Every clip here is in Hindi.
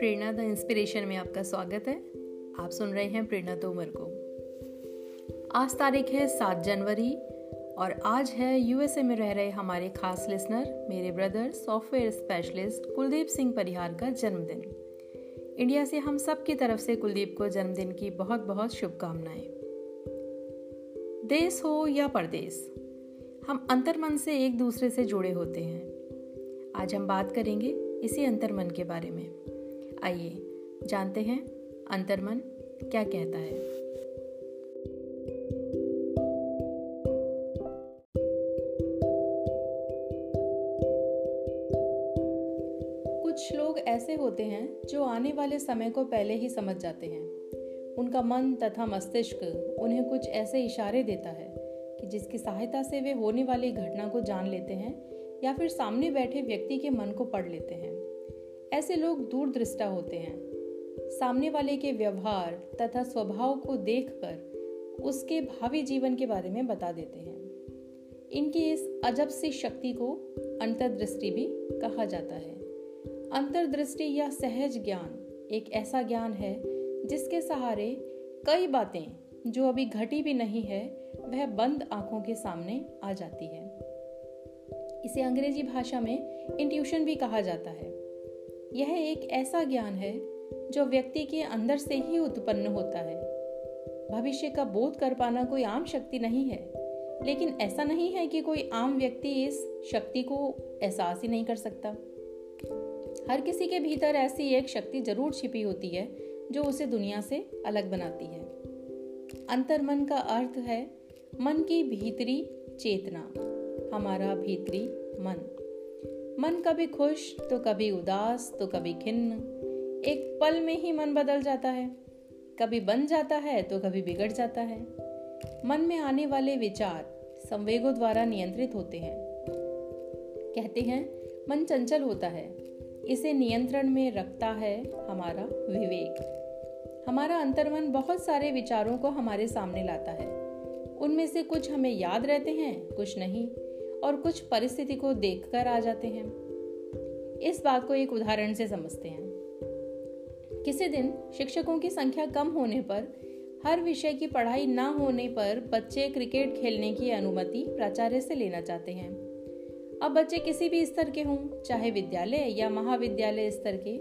प्रेरणा द इंस्पिरेशन में आपका स्वागत है। आप सुन रहे हैं प्रेरणा तोमर को। आज तारीख है सात जनवरी और आज है यूएसए में रह रहे हमारे खास लिसनर मेरे brother software specialist Kuldeep Singh Parihar का जन्मदिन। इंडिया से हम सब की तरफ़ से कुलदीप को जन्मदिन की बहुत बहुत शुभकामनाएँ। देश हो या परदेश, हम अंतर्मन से एक दूसरे से जुड़े होते हैं। आज हम बात करेंगे इसी अंतर्मन के बारे में। आइए, जानते हैं अंतर्मन क्या कहता है। कुछ लोग ऐसे होते हैं जो आने वाले समय को पहले ही समझ जाते हैं। उनका मन तथा मस्तिष्क उन्हें कुछ ऐसे इशारे देता है कि जिसकी सहायता से वे होने वाली घटना को जान लेते हैं या फिर सामने बैठे व्यक्ति के मन को पढ़ लेते हैं। ऐसे लोग दूरदृष्टा होते हैं। सामने वाले के व्यवहार तथा स्वभाव को देखकर उसके भावी जीवन के बारे में बता देते हैं। इनकी इस अजब सी शक्ति को अंतर्दृष्टि भी कहा जाता है। अंतर्दृष्टि या सहज ज्ञान एक ऐसा ज्ञान है जिसके सहारे कई बातें जो अभी घटी भी नहीं है, वह बंद आँखों के सामने आ जाती है। इसे अंग्रेज़ी भाषा में इंट्यूशन भी कहा जाता है। यह एक ऐसा ज्ञान है जो व्यक्ति के अंदर से ही उत्पन्न होता है। भविष्य का बोध कर पाना कोई आम शक्ति नहीं है, लेकिन ऐसा नहीं है कि कोई आम व्यक्ति इस शक्ति को एहसास ही नहीं कर सकता। हर किसी के भीतर ऐसी एक शक्ति ज़रूर छिपी होती है, जो उसे दुनिया से अलग बनाती है। अंतर्मन का अर्थ है, मन की भीतरी चेतना, हमारा भीतरी मन। मन कभी खुश तो कभी उदास तो कभी खिन्न। एक पल में ही मन बदल जाता है। कभी बन जाता है तो कभी बिगड़ जाता है। मन में आने वाले विचार संवेगों द्वारा नियंत्रित होते हैं। कहते हैं, मन चंचल होता है। इसे नियंत्रण में रखता है हमारा विवेक। हमारा अंतर्मन बहुत सारे विचारों को हमारे सामने लाता है। उनमें से कुछ हमें याद रहते हैं, कुछ नहीं। और कुछ परिस्थिति को देखकर आ जाते हैं। इस बात को एक उदाहरण से समझते हैं। किसी दिन शिक्षकों की संख्या कम होने पर, हर विषय की पढ़ाई न होने पर बच्चे क्रिकेट खेलने की अनुमति प्राचार्य से लेना चाहते हैं। अब बच्चे किसी भी स्तर के हों, चाहे विद्यालय या महाविद्यालय स्तर के,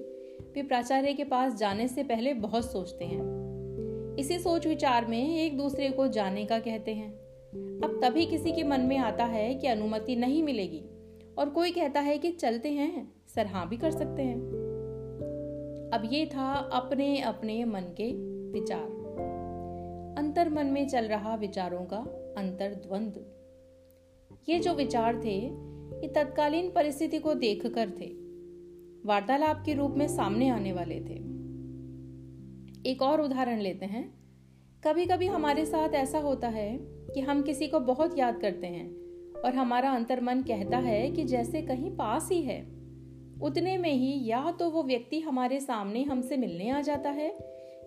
वे प्राचार्य के पास जाने से पहले बहुत सोचते हैं। इसी सोच विचार में एक दूसरे को जाने का कहते हैं। अब तभी किसी के मन में आता है कि अनुमति नहीं मिलेगी और कोई कहता है कि चलते हैं सर हाँ भी कर सकते हैं। अब ये था अपने अपने मन के विचार। अंतर मन में चल रहा विचारों का अंतर द्वंद ये जो विचार थे, ये तत्कालीन परिस्थिति को देखकर थे। वार्तालाप के रूप में सामने आने वाले थे। एक और उदाहरण लेते हैं। कभी कभी हमारे साथ ऐसा होता है कि हम किसी को बहुत याद करते हैं और हमारा अंतर्मन कहता है कि जैसे कहीं पास ही है। उतने में ही या तो वो व्यक्ति हमारे सामने हमसे मिलने आ जाता है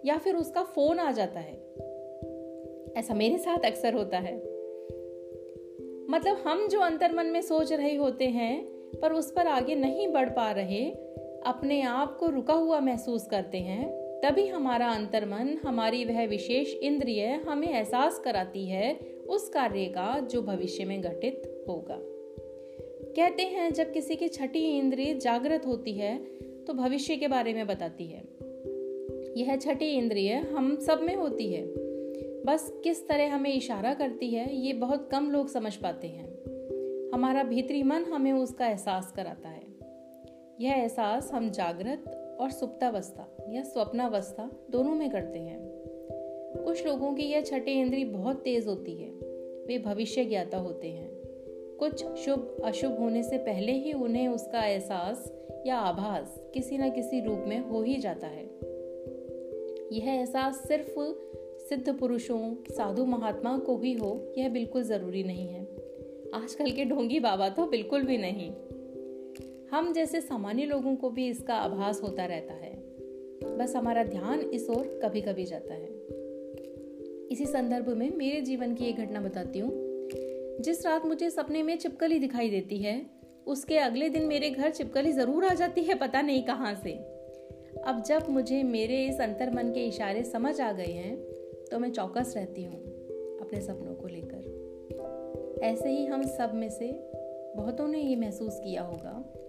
या फिर उसका फ़ोन आ जाता है। ऐसा मेरे साथ अक्सर होता है। मतलब हम जो अंतर्मन में सोच रहे होते हैं पर उस पर आगे नहीं बढ़ पा रहे, अपने आप को रुका हुआ महसूस करते हैं तभी हमारा अंतर्मन, हमारी वह विशेष इंद्रिय हमें एहसास कराती है उस कार्य का जो भविष्य में घटित होगा। कहते हैं, जब किसी की छठी इंद्रिय जागृत होती है तो भविष्य के बारे में बताती है। यह छठी इंद्रिय हम सब में होती है। बस किस तरह हमें इशारा करती है, ये बहुत कम लोग समझ पाते हैं। हमारा भीतरी मन हमें उसका एहसास कराता है। यह एहसास हम जागृत और सुप्तावस्था या स्वप्नावस्था दोनों में करते हैं। कुछ लोगों की यह छठी इंद्री बहुत तेज होती है। वे भविष्य ज्ञाता होते हैं। कुछ शुभ, अशुभ होने से पहले ही उन्हें उसका एहसास या आभास किसी न किसी रूप में हो ही जाता है। यह एहसास सिर्फ़ सिद्ध पुरुषों, साधु महात्मा को ही हो, यह बिल्कुल ज़रूरी नहीं है। आजकल के ढोंगी बाबा तो बिल्कुल भी नहीं। हम जैसे सामान्य लोगों को भी इसका आभास होता रहता है। बस हमारा ध्यान इस ओर कभी कभी जाता है। इसी संदर्भ में मेरे जीवन की एक घटना बताती हूँ। जिस रात मुझे सपने में चिपकली दिखाई देती है, उसके अगले दिन मेरे घर चिपकली ज़रूर आ जाती है, पता नहीं कहाँ से। अब जब मुझे मेरे इस अंतर मन के इशारे समझ आ गए हैं तो मैं चौकस रहती हूँ अपने सपनों को लेकर। ऐसे ही हम सब में से बहुतों ने ये महसूस किया होगा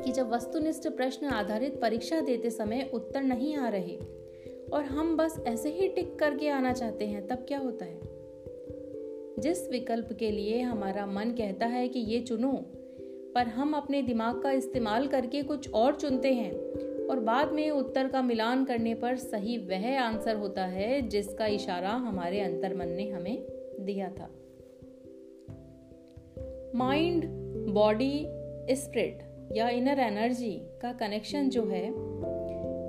कि जब वस्तुनिष्ठ प्रश्न आधारित परीक्षा देते समय उत्तर नहीं आ रहे और हम बस ऐसे ही टिक करके आना चाहते हैं, तब क्या होता है? जिस विकल्प के लिए हमारा मन कहता है कि ये चुनो, पर हम अपने दिमाग का इस्तेमाल करके कुछ और चुनते हैं और बाद में उत्तर का मिलान करने पर सही वह आंसर होता है जिसका इशारा हमारे अंतर मन ने हमें दिया था। Mind, body, spirit. या इनर एनर्जी का कनेक्शन जो है,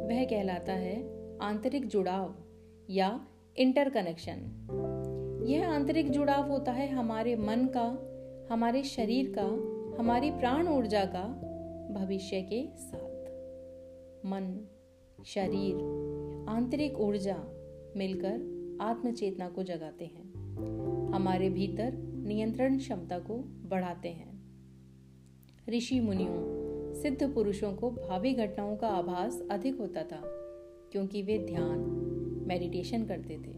वह कहलाता है आंतरिक जुड़ाव या इंटर कनेक्शन यह आंतरिक जुड़ाव होता है हमारे मन का, हमारे शरीर का, हमारी प्राण ऊर्जा का भविष्य के साथ. मन, शरीर, आंतरिक ऊर्जा मिलकर आत्मचेतना को जगाते हैं। हमारे भीतर नियंत्रण क्षमता को बढ़ाते हैं। ऋषि मुनियों, सिद्ध पुरुषों को भावी घटनाओं का आभास अधिक होता था, क्योंकि वे ध्यान मेडिटेशन करते थे।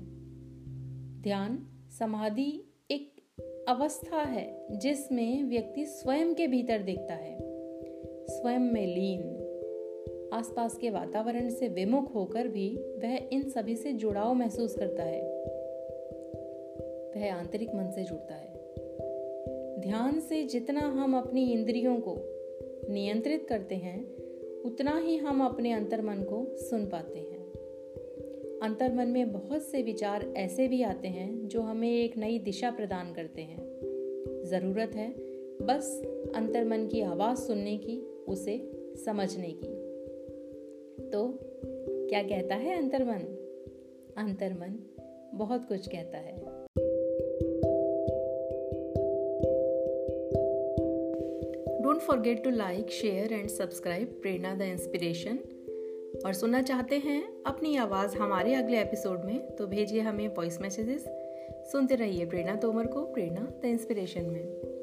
ध्यान, समाधि एक अवस्था है, जिसमें व्यक्ति स्वयं के भीतर देखता है। स्वयं में लीन, आसपास के वातावरण से विमुख होकर भी वह इन सभी से जुड़ाव महसूस करता है। वह आंतरिक मन से जुड़ता है। ध्यान से जितना हम अपनी इंद्रियों को नियंत्रित करते हैं, उतना ही हम अपने अंतर्मन को सुन पाते हैं। अंतर्मन में बहुत से विचार ऐसे भी आते हैं, जो हमें एक नई दिशा प्रदान करते हैं। ज़रूरत है बस अंतर्मन की आवाज़ सुनने की, उसे समझने की। तो क्या कहता है अंतर्मन? अंतर्मन बहुत कुछ कहता है। Don't forget to like share and subscribe Prerna the inspiration और सुनना चाहते हैं अपनी आवाज़ हमारे अगले एपिसोड में तो भेजिए हमें वॉइस मैसेजेस सुनते रहिए प्रेरणा तोमर को, प्रेरणा द इंस्पिरेशन में।